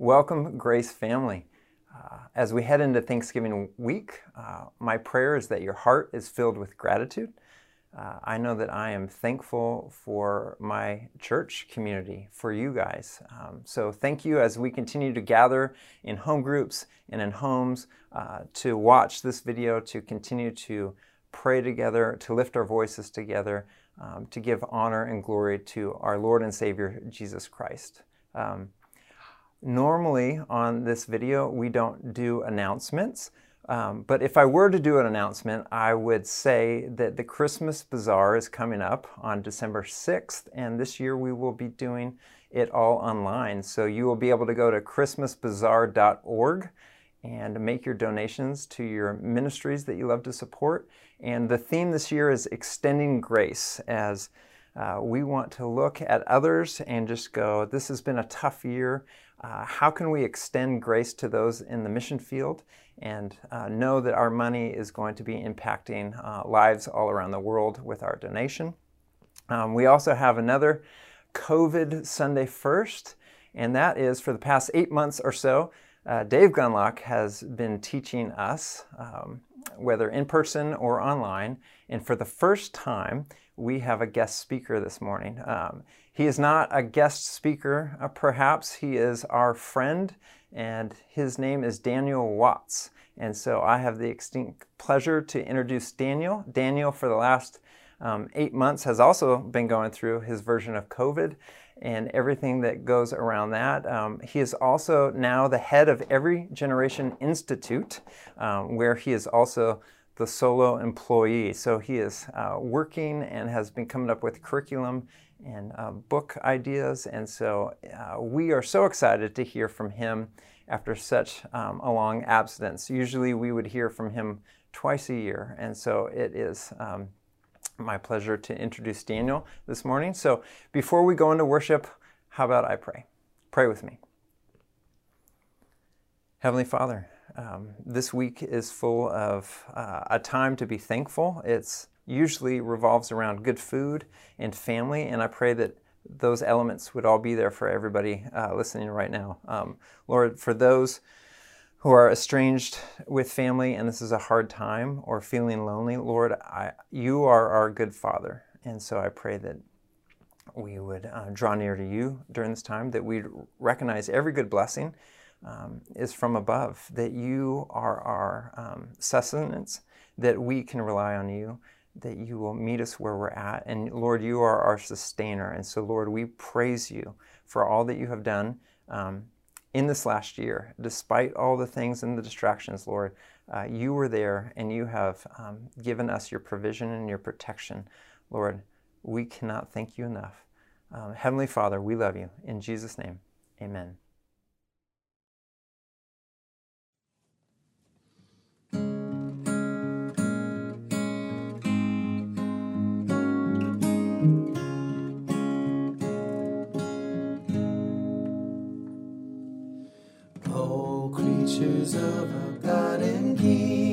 Welcome, Grace family. Uh, as we head into Thanksgiving week, uh, my prayer is that your heart is filled with gratitude. Uh, I know that I am thankful for my church community, for you guys. Um, so, thank you as we continue to gather in home groups and in homes uh, to watch this video, to continue to pray together, to lift our voices together, um, to give honor and glory to our Lord and Savior, Jesus Christ. Um, Normally on this video, we don't do announcements. Um, but if I were to do an announcement, I would say that the Christmas Bazaar is coming up on December 6th, and this year we will be doing it all online. So you will be able to go to christmasbazaar.org and make your donations to your ministries that you love to support. And the theme this year is extending grace as uh, we want to look at others and just go, this has been a tough year. Uh, how can we extend grace to those in the mission field and uh, know that our money is going to be impacting uh, lives all around the world with our donation? Um, we also have another COVID Sunday First, and that is for the past eight months or so. Uh, Dave Gunlock has been teaching us, um, whether in person or online, and for the first time, we have a guest speaker this morning. Um, he is not a guest speaker, uh, perhaps. He is our friend, and his name is Daniel Watts. And so I have the extinct pleasure to introduce Daniel. Daniel, for the last um, eight months, has also been going through his version of COVID and everything that goes around that. Um, he is also now the head of Every Generation Institute, um, where he is also the solo employee. So he is uh, working and has been coming up with curriculum and uh, book ideas. And so uh, we are so excited to hear from him after such um, a long absence. Usually we would hear from him twice a year. And so it is um, my pleasure to introduce Daniel this morning. So before we go into worship, how about I pray? Pray with me. Heavenly Father, um, this week is full of uh, a time to be thankful. It's usually revolves around good food and family, and I pray that those elements would all be there for everybody uh, listening right now. Um, Lord, for those who are estranged with family and this is a hard time or feeling lonely, Lord, I, you are our good Father. And so I pray that we would uh, draw near to you during this time, that we'd recognize every good blessing um, is from above, that you are our um, sustenance, that we can rely on you, that you will meet us where we're at. And Lord, you are our sustainer. And so, Lord, we praise you for all that you have done um, in this last year. Despite all the things and the distractions, Lord, uh, you were there and you have um, given us your provision and your protection. Lord, we cannot thank you enough. Um, Heavenly Father, we love you. In Jesus' name, amen. Creatures of our God and King.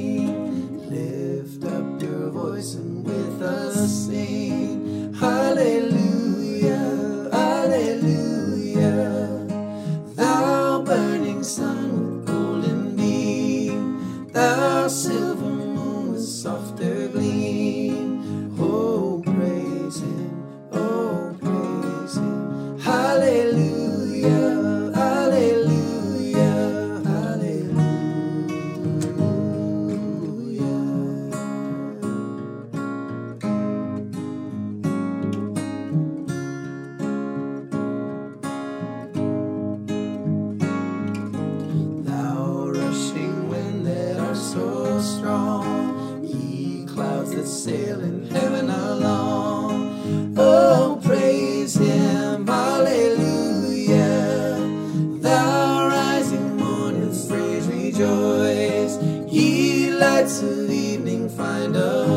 Lights of evening find a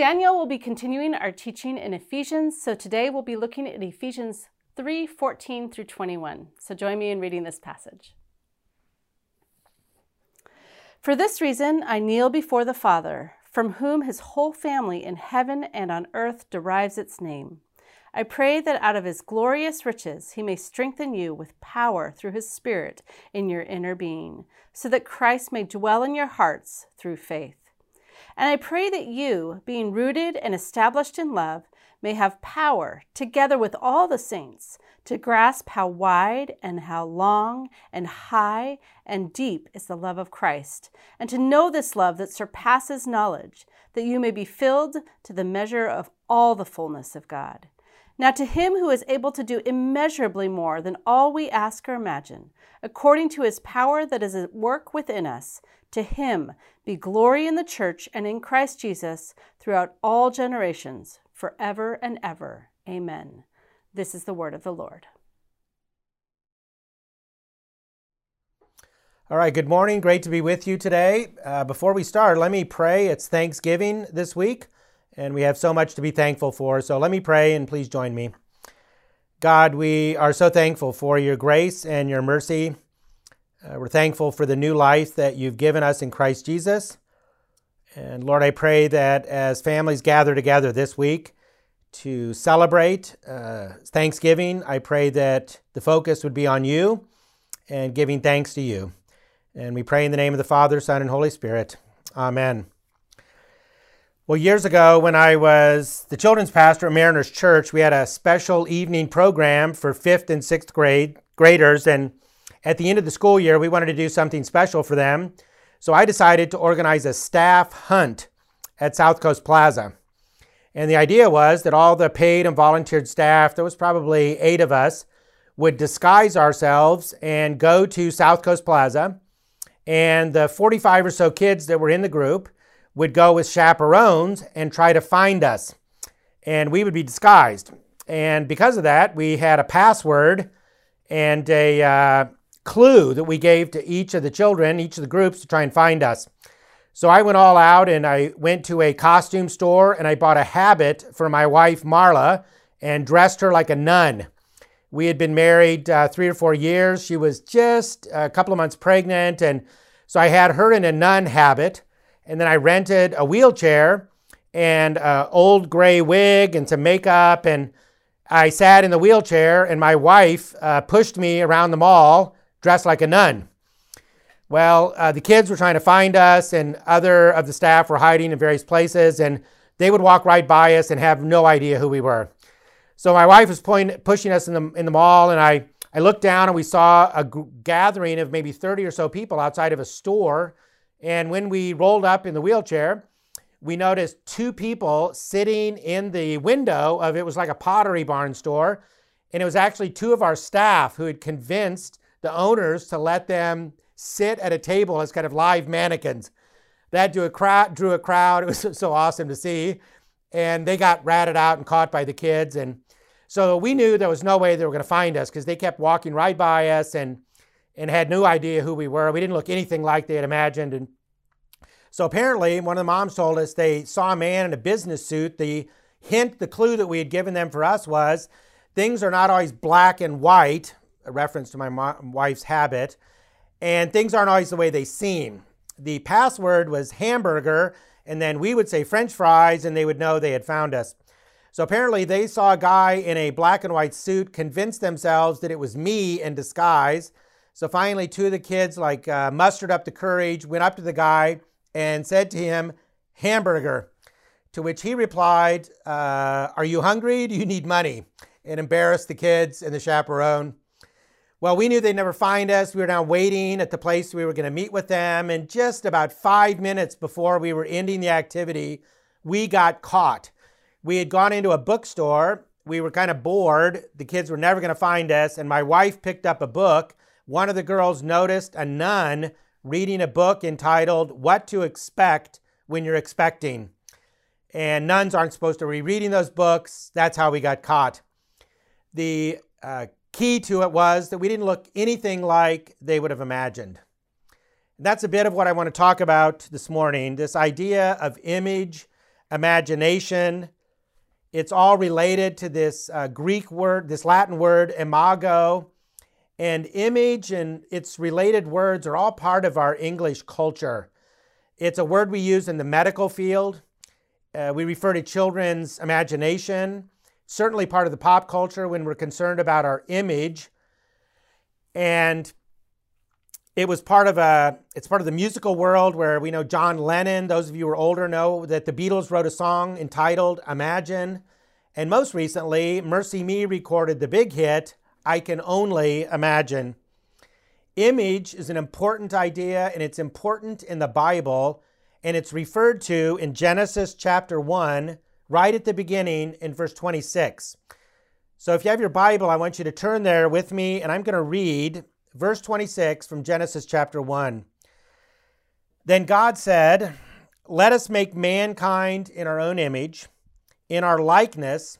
Daniel will be continuing our teaching in Ephesians. So today we'll be looking at Ephesians 3 14 through 21. So join me in reading this passage. For this reason, I kneel before the Father, from whom his whole family in heaven and on earth derives its name. I pray that out of his glorious riches he may strengthen you with power through his Spirit in your inner being, so that Christ may dwell in your hearts through faith. And I pray that you, being rooted and established in love, may have power, together with all the saints, to grasp how wide and how long and high and deep is the love of Christ, and to know this love that surpasses knowledge, that you may be filled to the measure of all the fullness of God. Now, to him who is able to do immeasurably more than all we ask or imagine, according to his power that is at work within us, to him be glory in the church and in Christ Jesus throughout all generations, forever and ever. Amen. This is the word of the Lord. All right, good morning. Great to be with you today. Uh, before we start, let me pray. It's Thanksgiving this week, and we have so much to be thankful for. So let me pray, and please join me. God, we are so thankful for your grace and your mercy. Uh, we're thankful for the new life that you've given us in Christ Jesus. And Lord, I pray that as families gather together this week to celebrate uh, Thanksgiving, I pray that the focus would be on you and giving thanks to you. And we pray in the name of the Father, Son, and Holy Spirit. Amen. Well, years ago, when I was the children's pastor at Mariners Church, we had a special evening program for fifth and sixth grade graders. And at the end of the school year, we wanted to do something special for them. So I decided to organize a staff hunt at South Coast Plaza. And the idea was that all the paid and volunteered staff, there was probably eight of us, would disguise ourselves and go to South Coast Plaza. And the 45 or so kids that were in the group would go with chaperones and try to find us. And we would be disguised. And because of that, we had a password and a uh, clue that we gave to each of the children, each of the groups, to try and find us. So I went all out and I went to a costume store and I bought a habit for my wife, Marla, and dressed her like a nun. We had been married uh, three or four years. She was just a couple of months pregnant. And so I had her in a nun habit. And then I rented a wheelchair and an old gray wig and some makeup. And I sat in the wheelchair, and my wife uh, pushed me around the mall dressed like a nun. Well, uh, the kids were trying to find us, and other of the staff were hiding in various places, and they would walk right by us and have no idea who we were. So my wife was point, pushing us in the, in the mall, and I, I looked down and we saw a g- gathering of maybe 30 or so people outside of a store. And when we rolled up in the wheelchair, we noticed two people sitting in the window of it was like a pottery barn store. And it was actually two of our staff who had convinced the owners to let them sit at a table as kind of live mannequins. That drew a crowd. Drew a crowd. It was so awesome to see, and they got ratted out and caught by the kids. And so we knew there was no way they were going to find us because they kept walking right by us and and had no idea who we were. We didn't look anything like they had imagined. And so apparently, one of the moms told us they saw a man in a business suit. The hint, the clue that we had given them for us was things are not always black and white, a reference to my wife's habit, and things aren't always the way they seem. The password was hamburger, and then we would say french fries, and they would know they had found us. So apparently, they saw a guy in a black and white suit, convinced themselves that it was me in disguise. So finally, two of the kids like uh, mustered up the courage, went up to the guy, and said to him, "Hamburger." To which he replied, uh, "Are you hungry? Do you need money?" and embarrassed the kids and the chaperone. Well, we knew they'd never find us. We were now waiting at the place we were going to meet with them. And just about five minutes before we were ending the activity, we got caught. We had gone into a bookstore. We were kind of bored. The kids were never going to find us. And my wife picked up a book. One of the girls noticed a nun reading a book entitled What to Expect When You're Expecting. And nuns aren't supposed to be reading those books. That's how we got caught. The uh, key to it was that we didn't look anything like they would have imagined. And that's a bit of what I want to talk about this morning this idea of image, imagination. It's all related to this uh, Greek word, this Latin word, imago. And image and its related words are all part of our English culture. It's a word we use in the medical field. Uh, we refer to children's imagination certainly part of the pop culture when we're concerned about our image. And it was part of a it's part of the musical world where we know John Lennon, those of you who are older know that the Beatles wrote a song entitled Imagine. And most recently, MercyMe recorded the big hit I Can Only Imagine. Image is an important idea and it's important in the Bible and it's referred to in Genesis chapter 1 right at the beginning in verse 26. So if you have your Bible, I want you to turn there with me, and I'm going to read verse 26 from Genesis chapter 1. Then God said, Let us make mankind in our own image, in our likeness,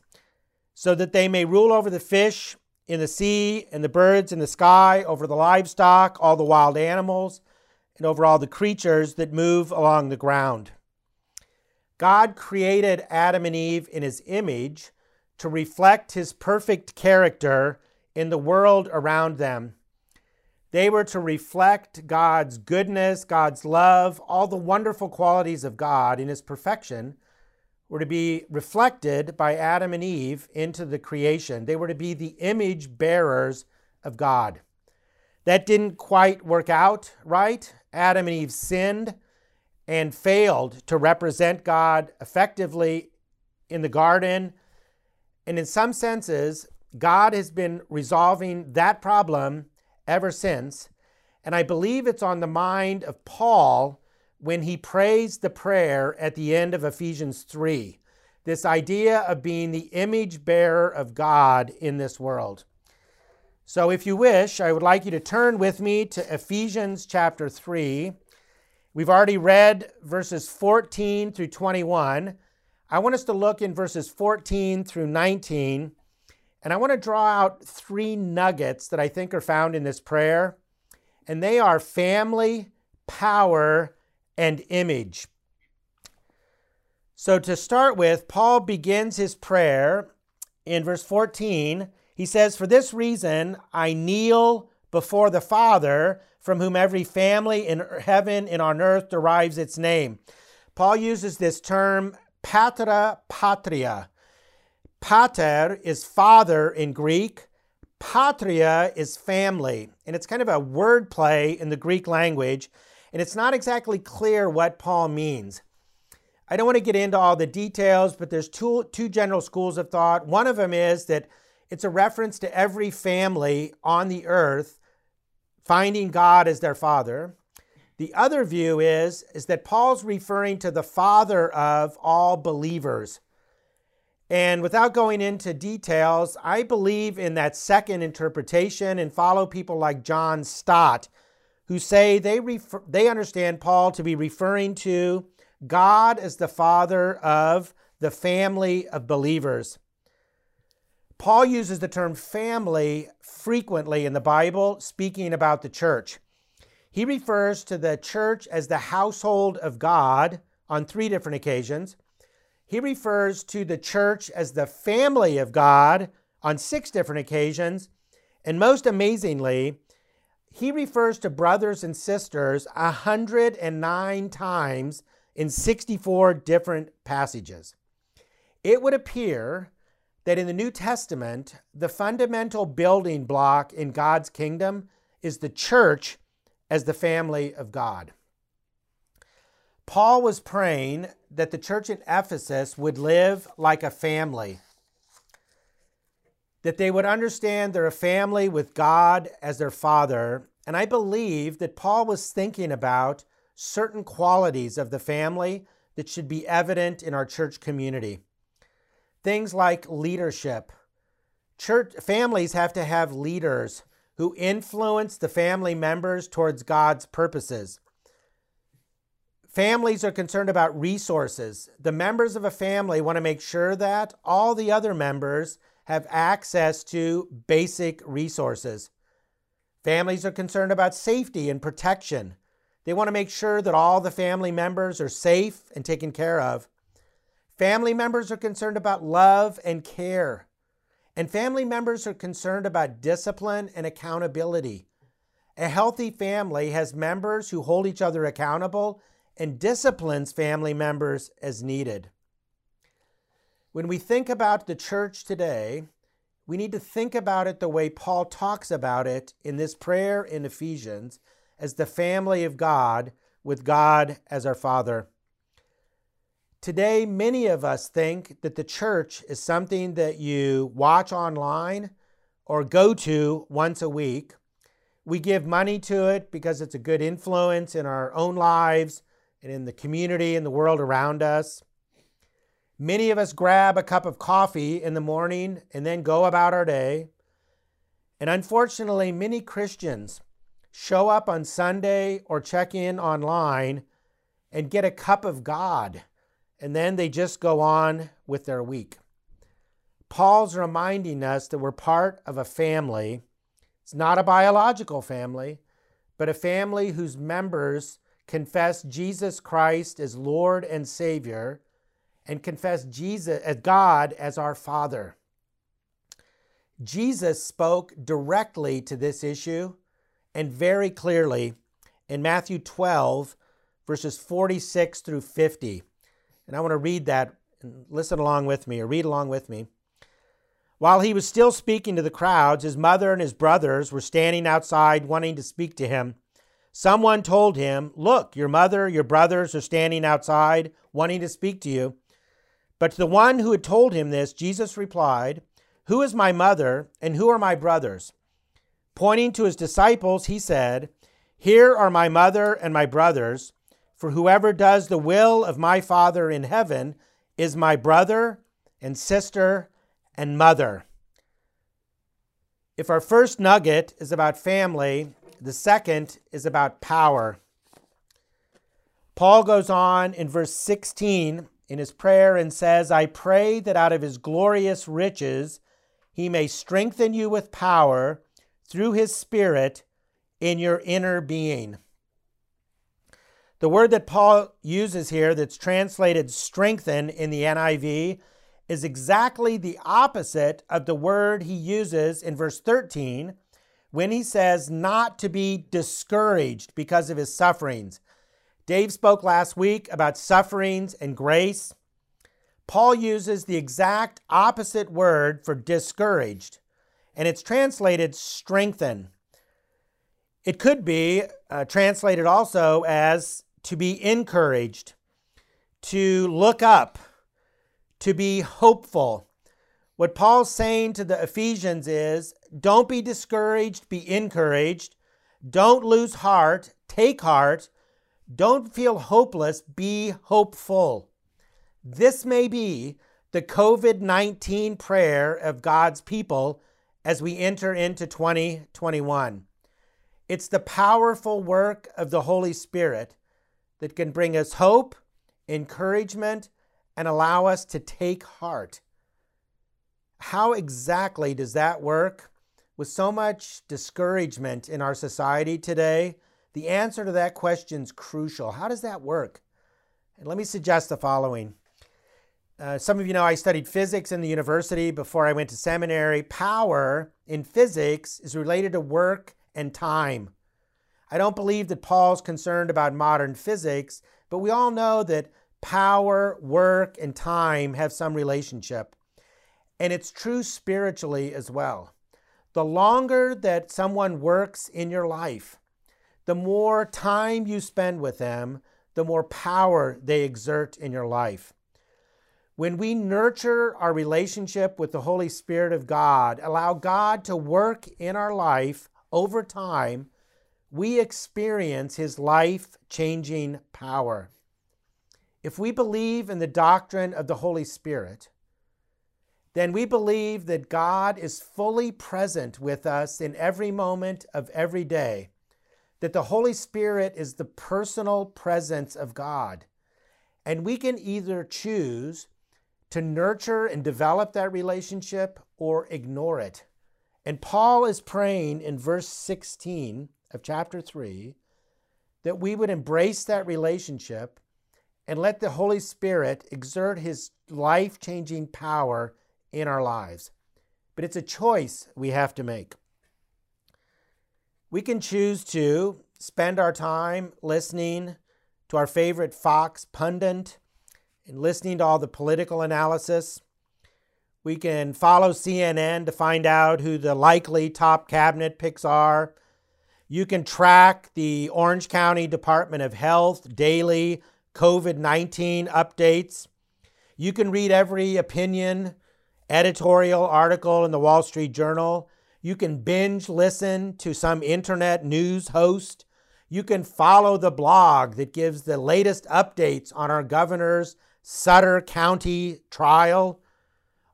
so that they may rule over the fish in the sea and the birds in the sky, over the livestock, all the wild animals, and over all the creatures that move along the ground. God created Adam and Eve in his image to reflect his perfect character in the world around them. They were to reflect God's goodness, God's love, all the wonderful qualities of God in his perfection were to be reflected by Adam and Eve into the creation. They were to be the image bearers of God. That didn't quite work out right. Adam and Eve sinned and failed to represent God effectively in the garden. And in some senses, God has been resolving that problem ever since. And I believe it's on the mind of Paul when he prays the prayer at the end of Ephesians 3. This idea of being the image bearer of God in this world. So, if you wish, I would like you to turn with me to Ephesians chapter 3. We've already read verses 14 through 21. I want us to look in verses 14 through 19, and I want to draw out three nuggets that I think are found in this prayer, and they are family, power, and image. So, to start with, Paul begins his prayer in verse 14. He says, For this reason I kneel before the Father from whom every family in heaven and on earth derives its name. Paul uses this term patria patria. Pater is father in Greek. Patria is family. And it's kind of a word play in the Greek language. And it's not exactly clear what Paul means. I don't want to get into all the details, but there's two, two general schools of thought. One of them is that it's a reference to every family on the earth finding God as their father. The other view is, is that Paul's referring to the father of all believers. And without going into details, I believe in that second interpretation and follow people like John Stott, who say they, refer, they understand Paul to be referring to God as the father of the family of believers. Paul uses the term family frequently in the Bible, speaking about the church. He refers to the church as the household of God on three different occasions. He refers to the church as the family of God on six different occasions. And most amazingly, he refers to brothers and sisters 109 times in 64 different passages. It would appear that in the New Testament, the fundamental building block in God's kingdom is the church as the family of God. Paul was praying that the church in Ephesus would live like a family. That they would understand they're a family with God as their father. And I believe that Paul was thinking about certain qualities of the family that should be evident in our church community. Things like leadership. Church families have to have leaders who influence the family members towards God's purposes. Families are concerned about resources. The members of a family want to make sure that all the other members have access to basic resources. Families are concerned about safety and protection. They want to make sure that all the family members are safe and taken care of. Family members are concerned about love and care. And family members are concerned about discipline and accountability. A healthy family has members who hold each other accountable and disciplines family members as needed. When we think about the church today, we need to think about it the way Paul talks about it in this prayer in Ephesians as the family of God, with God as our Father. Today, many of us think that the church is something that you watch online or go to once a week. We give money to it because it's a good influence in our own lives and in the community and the world around us. Many of us grab a cup of coffee in the morning and then go about our day. And unfortunately, many Christians show up on Sunday or check in online and get a cup of God, and then they just go on with their week. Paul's reminding us that we're part of a family. It's not a biological family, but a family whose members confess Jesus Christ as Lord and Savior, and confess Jesus as God as our Father. Jesus spoke directly to this issue and very clearly in Matthew 12, verses 46 through 50. And I want to read that and listen along with me, or read along with me. While he was still speaking to the crowds, his mother and his brothers were standing outside wanting to speak to him. Someone told him, Look, your mother, your brothers are standing outside wanting to speak to you. But to the one who had told him this, Jesus replied, Who is my mother and who are my brothers? Pointing to his disciples, he said, Here are my mother and my brothers, for whoever does the will of my Father in heaven is my brother and sister and mother. If our first nugget is about family, the second is about power. Paul goes on in verse 16 in his prayer and says, I pray that out of his glorious riches he may strengthen you with power through his Spirit in your inner being. The word that Paul uses here, that's translated strengthen in the NIV, is exactly the opposite of the word he uses in verse 13 when he says not to be discouraged because of his sufferings. Dave spoke last week about sufferings and grace. Paul uses the exact opposite word for discouraged, and it's translated strengthen. It could be uh, translated also as to be encouraged, to look up, to be hopeful. What Paul's saying to the Ephesians is don't be discouraged, be encouraged. Don't lose heart, take heart. Don't feel hopeless, be hopeful. This may be the COVID 19 prayer of God's people as we enter into 2021. It's the powerful work of the Holy Spirit that can bring us hope, encouragement, and allow us to take heart. How exactly does that work? With so much discouragement in our society today, the answer to that question is crucial. How does that work? And let me suggest the following. Uh, some of you know I studied physics in the university before I went to seminary. Power in physics is related to work and time. I don't believe that Paul's concerned about modern physics, but we all know that power, work, and time have some relationship. And it's true spiritually as well. The longer that someone works in your life, the more time you spend with them, the more power they exert in your life. When we nurture our relationship with the Holy Spirit of God, allow God to work in our life over time, we experience His life changing power. If we believe in the doctrine of the Holy Spirit, then we believe that God is fully present with us in every moment of every day, that the Holy Spirit is the personal presence of God. And we can either choose to nurture and develop that relationship or ignore it. And Paul is praying in verse 16 of chapter 3 that we would embrace that relationship and let the Holy Spirit exert his life changing power in our lives. But it's a choice we have to make. We can choose to spend our time listening to our favorite Fox pundit and listening to all the political analysis. We can follow CNN to find out who the likely top cabinet picks are. You can track the Orange County Department of Health daily COVID 19 updates. You can read every opinion editorial article in the Wall Street Journal. You can binge listen to some internet news host. You can follow the blog that gives the latest updates on our governor's Sutter County trial.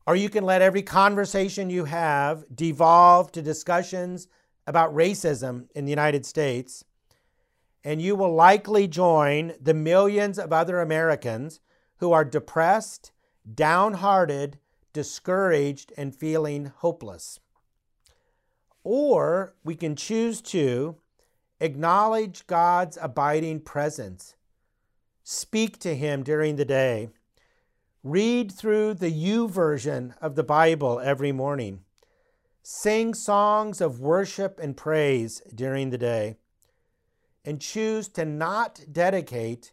Or you can let every conversation you have devolve to discussions about racism in the United States. And you will likely join the millions of other Americans who are depressed, downhearted, discouraged, and feeling hopeless. Or we can choose to acknowledge God's abiding presence, speak to Him during the day, read through the U YouVersion of the Bible every morning, sing songs of worship and praise during the day, and choose to not dedicate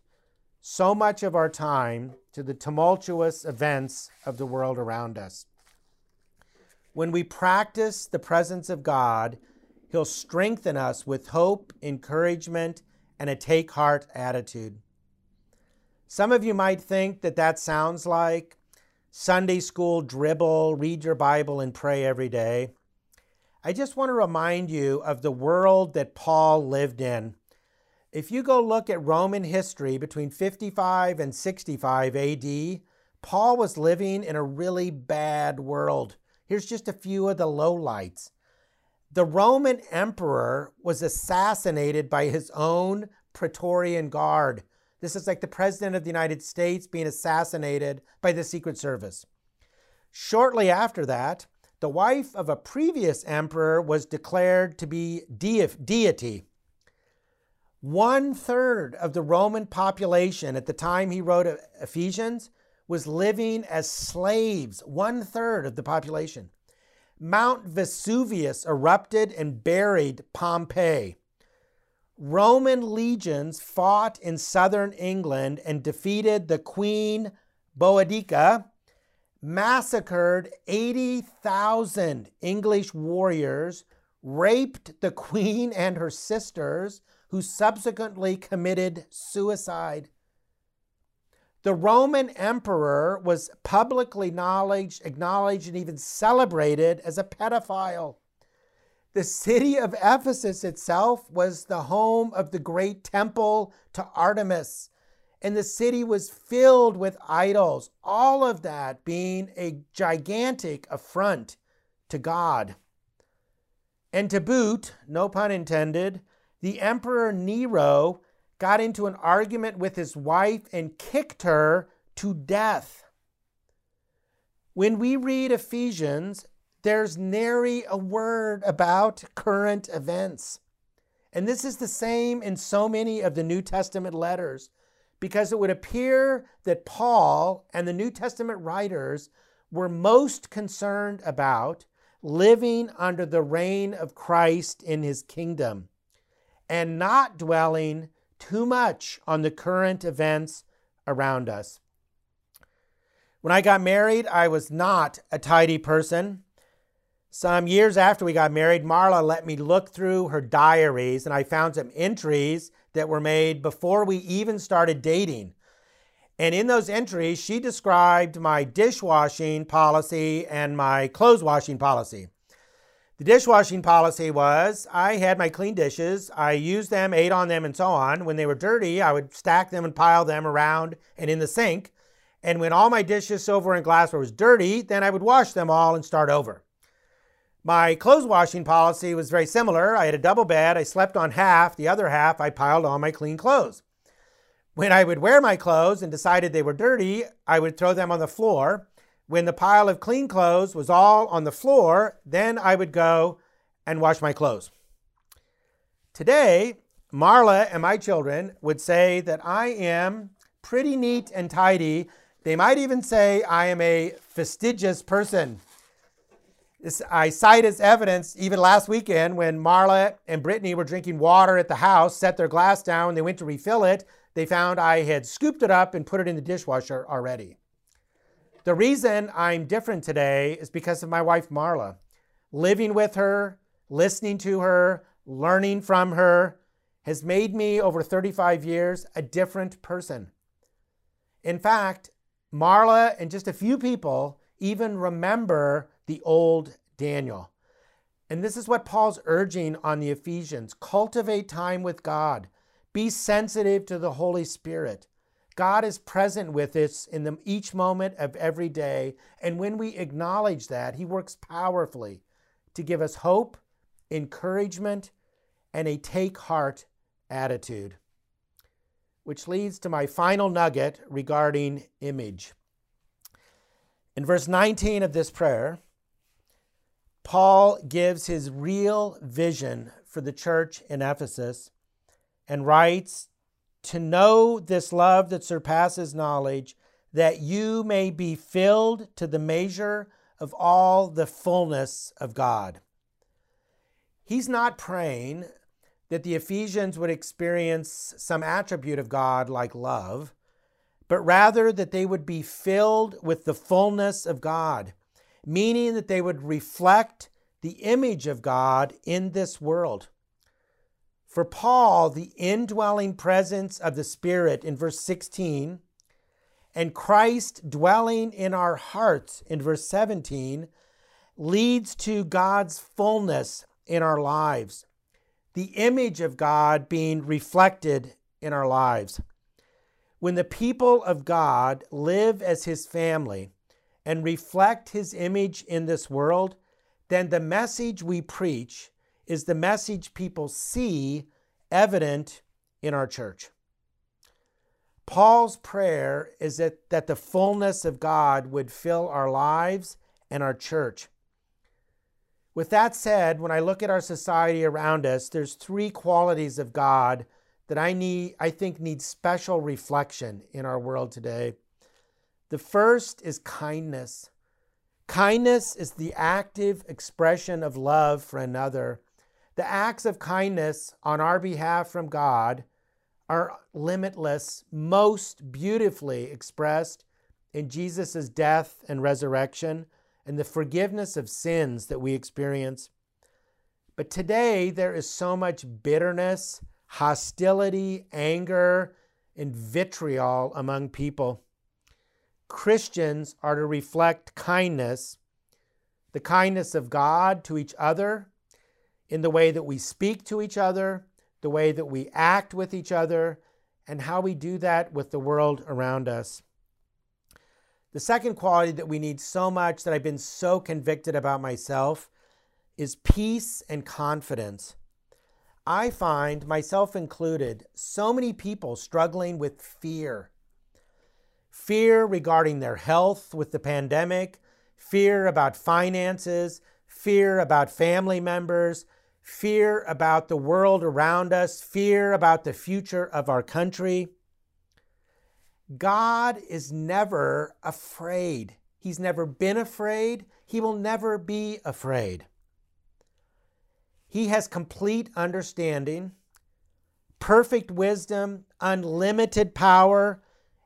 so much of our time to the tumultuous events of the world around us. When we practice the presence of God, He'll strengthen us with hope, encouragement, and a take heart attitude. Some of you might think that that sounds like Sunday school dribble, read your Bible, and pray every day. I just want to remind you of the world that Paul lived in if you go look at Roman history between 55 and 65 AD, Paul was living in a really bad world. Here's just a few of the lowlights. The Roman emperor was assassinated by his own Praetorian Guard. This is like the President of the United States being assassinated by the Secret Service. Shortly after that, the wife of a previous emperor was declared to be deity. One third of the Roman population at the time he wrote Ephesians was living as slaves, one third of the population. Mount Vesuvius erupted and buried Pompeii. Roman legions fought in southern England and defeated the Queen Boadicea, massacred 80,000 English warriors, raped the queen and her sisters, who subsequently committed suicide. The Roman emperor was publicly acknowledged, acknowledged and even celebrated as a pedophile. The city of Ephesus itself was the home of the great temple to Artemis, and the city was filled with idols, all of that being a gigantic affront to God. And to boot, no pun intended, the Emperor Nero got into an argument with his wife and kicked her to death. When we read Ephesians, there's nary a word about current events. And this is the same in so many of the New Testament letters, because it would appear that Paul and the New Testament writers were most concerned about living under the reign of Christ in his kingdom and not dwelling too much on the current events around us. When I got married, I was not a tidy person. Some years after we got married, Marla let me look through her diaries, and I found some entries that were made before we even started dating. And in those entries, she described my dishwashing policy and my clothes washing policy. The dishwashing policy was I had my clean dishes, I used them, ate on them, and so on. When they were dirty, I would stack them and pile them around and in the sink. And when all my dishes, silverware, and glassware was dirty, then I would wash them all and start over. My clothes washing policy was very similar. I had a double bed, I slept on half, the other half I piled on my clean clothes. When I would wear my clothes and decided they were dirty, I would throw them on the floor. When the pile of clean clothes was all on the floor, then I would go and wash my clothes. Today, Marla and my children would say that I am pretty neat and tidy. They might even say I am a fastidious person. This, I cite as evidence even last weekend when Marla and Brittany were drinking water at the house, set their glass down, they went to refill it they found I had scooped it up and put it in the dishwasher already. The reason I'm different today is because of my wife, Marla. Living with her, listening to her, learning from her has made me over 35 years a different person. In fact, Marla and just a few people even remember the old Daniel. And this is what Paul's urging on the Ephesians cultivate time with God. Be sensitive to the Holy Spirit. God is present with us in the, each moment of every day. And when we acknowledge that, He works powerfully to give us hope, encouragement, and a take heart attitude. Which leads to my final nugget regarding image. In verse 19 of this prayer, Paul gives his real vision for the church in Ephesus and writes, To know this love that surpasses knowledge, that you may be filled to the measure of all the fullness of God. He's not praying that the Ephesians would experience some attribute of God like love, but rather that they would be filled with the fullness of God, meaning that they would reflect the image of God in this world. For Paul, the indwelling presence of the Spirit in verse 16 and Christ dwelling in our hearts in verse 17 leads to God's fullness in our lives, the image of God being reflected in our lives. When the people of God live as his family and reflect his image in this world, then the message we preach is the message people see evident in our church. Paul's prayer is that, that the fullness of God would fill our lives and our church. With that said, when I look at our society around us, there's three qualities of God that I need I think need special reflection in our world today. The first is kindness. Kindness is the active expression of love for another. The acts of kindness on our behalf from God are limitless, most beautifully expressed in Jesus' death and resurrection and the forgiveness of sins that we experience. But today, there is so much bitterness, hostility, anger, and vitriol among people. Christians are to reflect kindness, the kindness of God to each other, in the way that we speak to each other, the way that we act with each other, and how we do that with the world around us. The second quality that we need so much that I've been so convicted about myself is peace and confidence. I find, myself included, so many people struggling with fear fear regarding their health with the pandemic, fear about finances, fear about family members, fear about the world around us, fear about the future of our country. God is never afraid. He's never been afraid. He will never be afraid. He has complete understanding, perfect wisdom, unlimited power,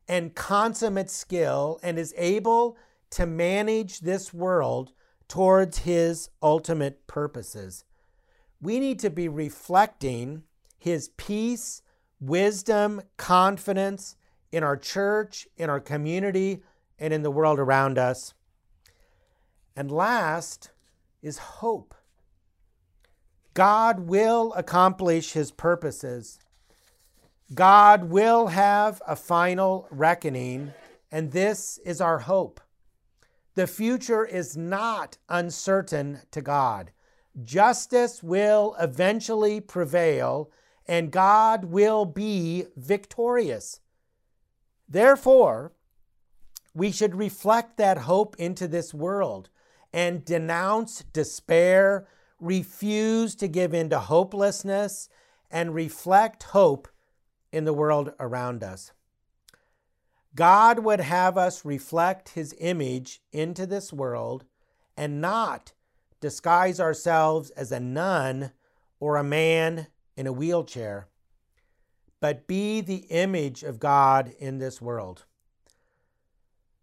and consummate skill and is able to manage this world towards his ultimate purposes. We need to be reflecting his peace, wisdom, confidence, in our church, in our community, and in the world around us. And last is hope. God will accomplish his purposes. God will have a final reckoning, and this is our hope. The future is not uncertain to God. Justice will eventually prevail, and God will be victorious. Therefore, we should reflect that hope into this world and denounce despair, refuse to give in to hopelessness, and reflect hope in the world around us. God would have us reflect his image into this world and not disguise ourselves as a nun or a man in a wheelchair, but be the image of God in this world.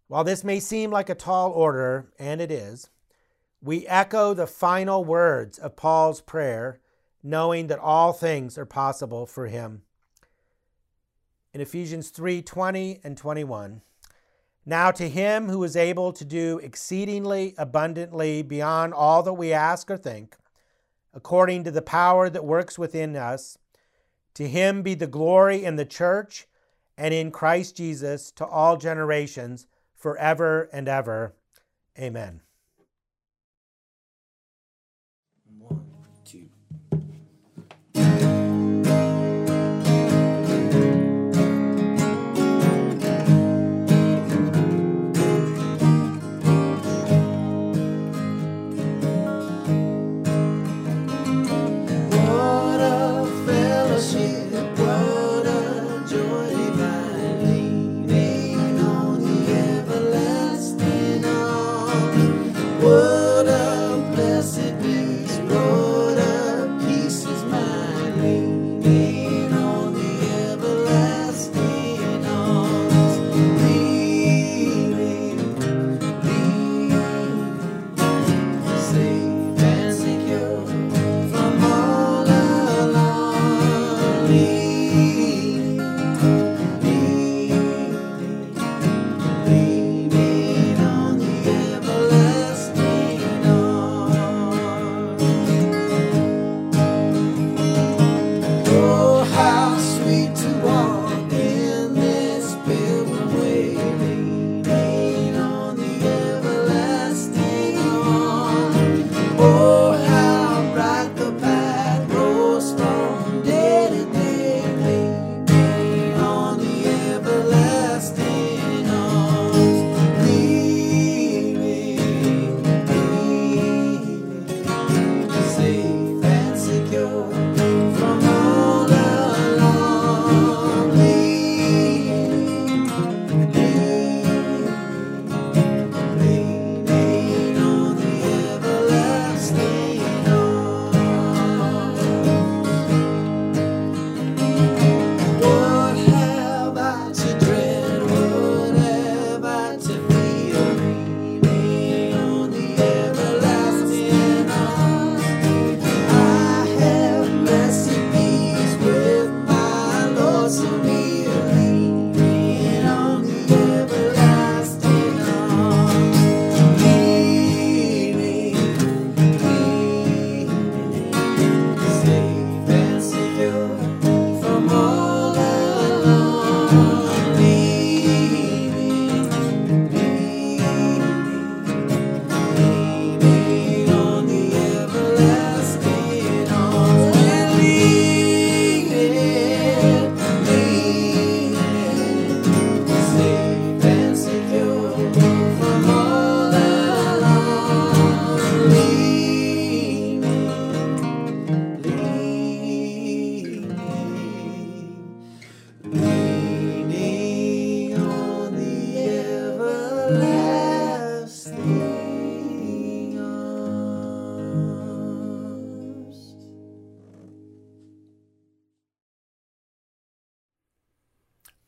While this may seem like a tall order, and it is, we echo the final words of Paul's prayer, knowing that all things are possible for him. In Ephesians 3 20 and 21, now to him who is able to do exceedingly abundantly beyond all that we ask or think, according to the power that works within us, to him be the glory in the church and in Christ Jesus to all generations, forever and ever. Amen.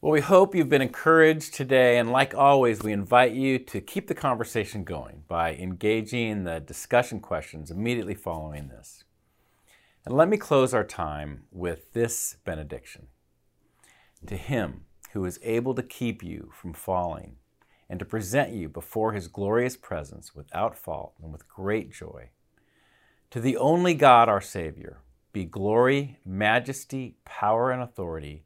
Well, we hope you've been encouraged today, and like always, we invite you to keep the conversation going by engaging the discussion questions immediately following this. And let me close our time with this benediction. To him who is able to keep you from falling and to present you before his glorious presence without fault and with great joy. To the only God, our Savior, be glory, majesty, power, and authority